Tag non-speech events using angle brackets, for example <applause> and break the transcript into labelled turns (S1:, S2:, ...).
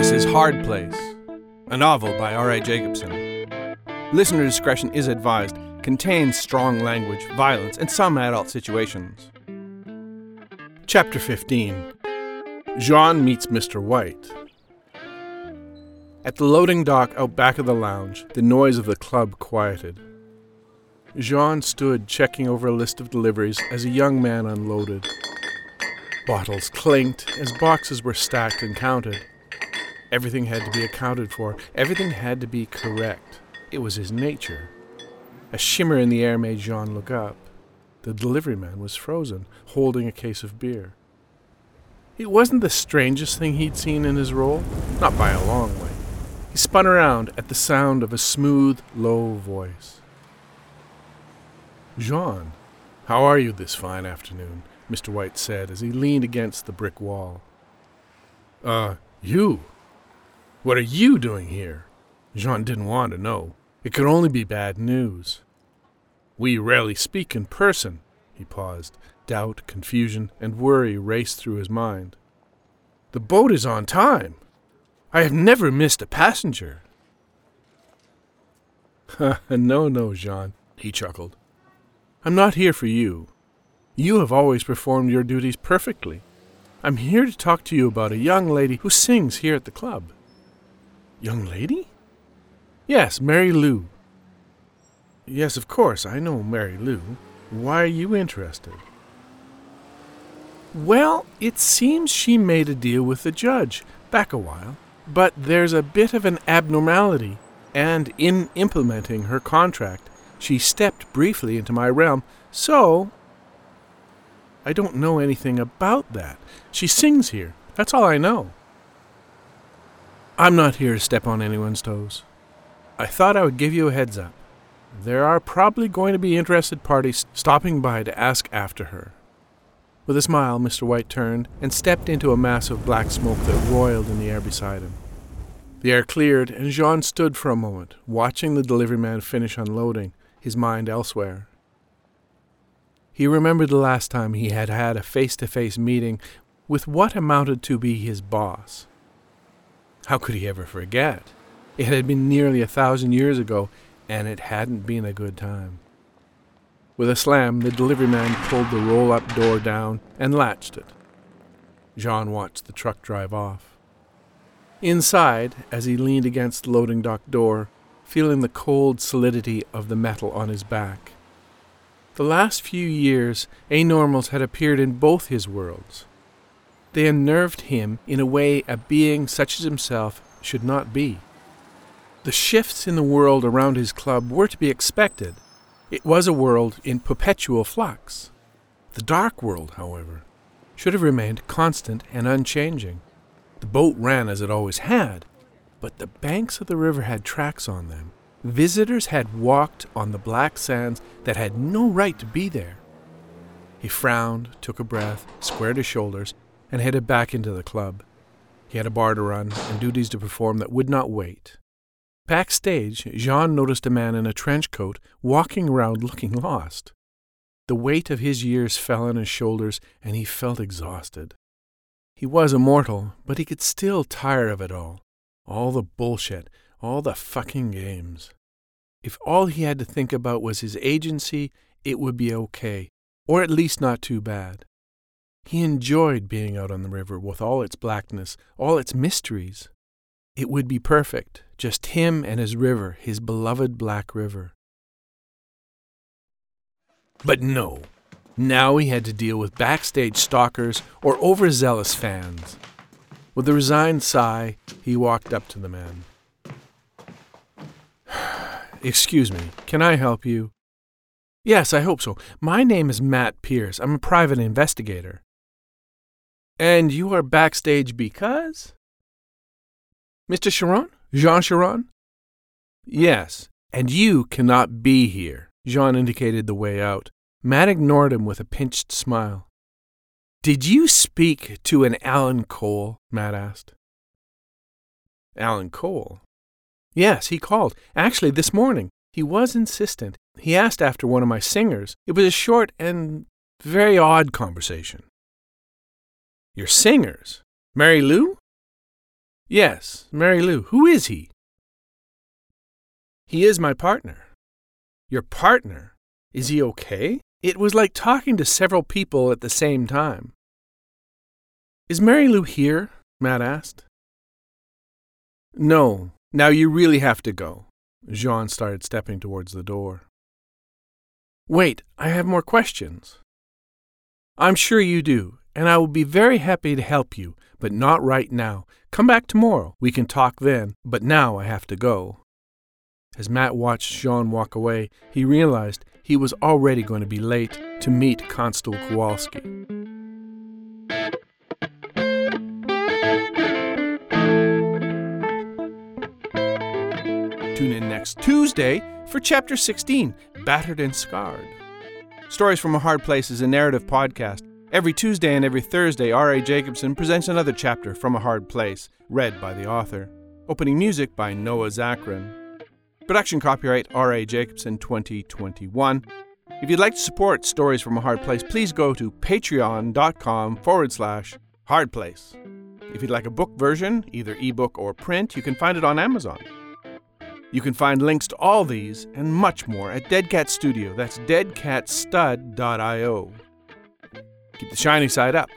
S1: This is Hard Place, a novel by R.A. Jacobson. Listener discretion is advised, contains strong language, violence, and some adult situations. Chapter 15 Jean meets Mr. White. At the loading dock out back of the lounge, the noise of the club quieted. Jean stood checking over a list of deliveries as a young man unloaded. Bottles clinked as boxes were stacked and counted. Everything had to be accounted for, everything had to be correct. It was his nature. A shimmer in the air made Jean look up. The delivery man was frozen, holding a case of beer. It wasn't the strangest thing he'd seen in his role, not by a long way. He spun around at the sound of a smooth, low voice. Jean, how are you this fine afternoon? Mr. White said as he leaned against the brick wall. Uh, you? What are you doing here? Jean didn't want to know. It could only be bad news. We rarely speak in person. He paused. Doubt, confusion, and worry raced through his mind. The boat is on time. I have never missed a passenger. <laughs> no, no, Jean, he chuckled. I'm not here for you. You have always performed your duties perfectly. I'm here to talk to you about a young lady who sings here at the club. Young lady? Yes, Mary Lou. Yes, of course, I know Mary Lou. Why are you interested? Well, it seems she made a deal with the judge back a while, but there's a bit of an abnormality, and in implementing her contract, she stepped briefly into my realm, so. I don't know anything about that. She sings here. That's all I know. I'm not here to step on anyone's toes. I thought I would give you a heads up. There are probably going to be interested parties stopping by to ask after her. With a smile, Mr. White turned and stepped into a mass of black smoke that roiled in the air beside him. The air cleared, and Jean stood for a moment, watching the delivery man finish unloading, his mind elsewhere. He remembered the last time he had had a face to face meeting with what amounted to be his boss. How could he ever forget? It had been nearly a thousand years ago, and it hadn't been a good time. With a slam, the delivery man pulled the roll up door down and latched it. Jean watched the truck drive off. Inside, as he leaned against the loading dock door, feeling the cold solidity of the metal on his back. The last few years, anormals had appeared in both his worlds. They unnerved him in a way a being such as himself should not be. The shifts in the world around his club were to be expected. It was a world in perpetual flux. The dark world, however, should have remained constant and unchanging. The boat ran as it always had, but the banks of the river had tracks on them. Visitors had walked on the black sands that had no right to be there. He frowned, took a breath, squared his shoulders, and headed back into the club. He had a bar to run and duties to perform that would not wait. Backstage, Jean noticed a man in a trench coat walking around looking lost. The weight of his years fell on his shoulders, and he felt exhausted. He was immortal, but he could still tire of it all. All the bullshit, all the fucking games. If all he had to think about was his agency, it would be okay, or at least not too bad. He enjoyed being out on the river with all its blackness, all its mysteries. It would be perfect, just him and his river, his beloved Black River. But no, now he had to deal with backstage stalkers or overzealous fans. With a resigned sigh, he walked up to the man. <sighs> Excuse me, can I help you? Yes, I hope so. My name is Matt Pierce. I'm a private investigator. And you are backstage because? Mr. Charon? Jean Charon? Yes, and you cannot be here. Jean indicated the way out. Matt ignored him with a pinched smile. Did you speak to an Alan Cole? Matt asked. Alan Cole? Yes, he called. Actually, this morning. He was insistent. He asked after one of my singers. It was a short and very odd conversation. Your singers? Mary Lou? Yes, Mary Lou. Who is he? He is my partner. Your partner? Is he okay? It was like talking to several people at the same time. Is Mary Lou here? Matt asked. No. Now you really have to go. Jean started stepping towards the door. Wait, I have more questions. I'm sure you do, and I will be very happy to help you, but not right now. Come back tomorrow. We can talk then, but now I have to go. As Matt watched Jean walk away, he realized he was already going to be late to meet Constable Kowalski. Tune in next Tuesday for Chapter 16 Battered and Scarred. Stories from a Hard Place is a narrative podcast. Every Tuesday and every Thursday, R.A. Jacobson presents another chapter from A Hard Place, read by the author. Opening music by Noah Zachrin. Production copyright R.A. Jacobson 2021. If you'd like to support Stories from a Hard Place, please go to patreon.com forward slash hardplace. If you'd like a book version, either ebook or print, you can find it on Amazon. You can find links to all these and much more at Dead Cat Studio. That's deadcatstud.io. Keep the shiny side up.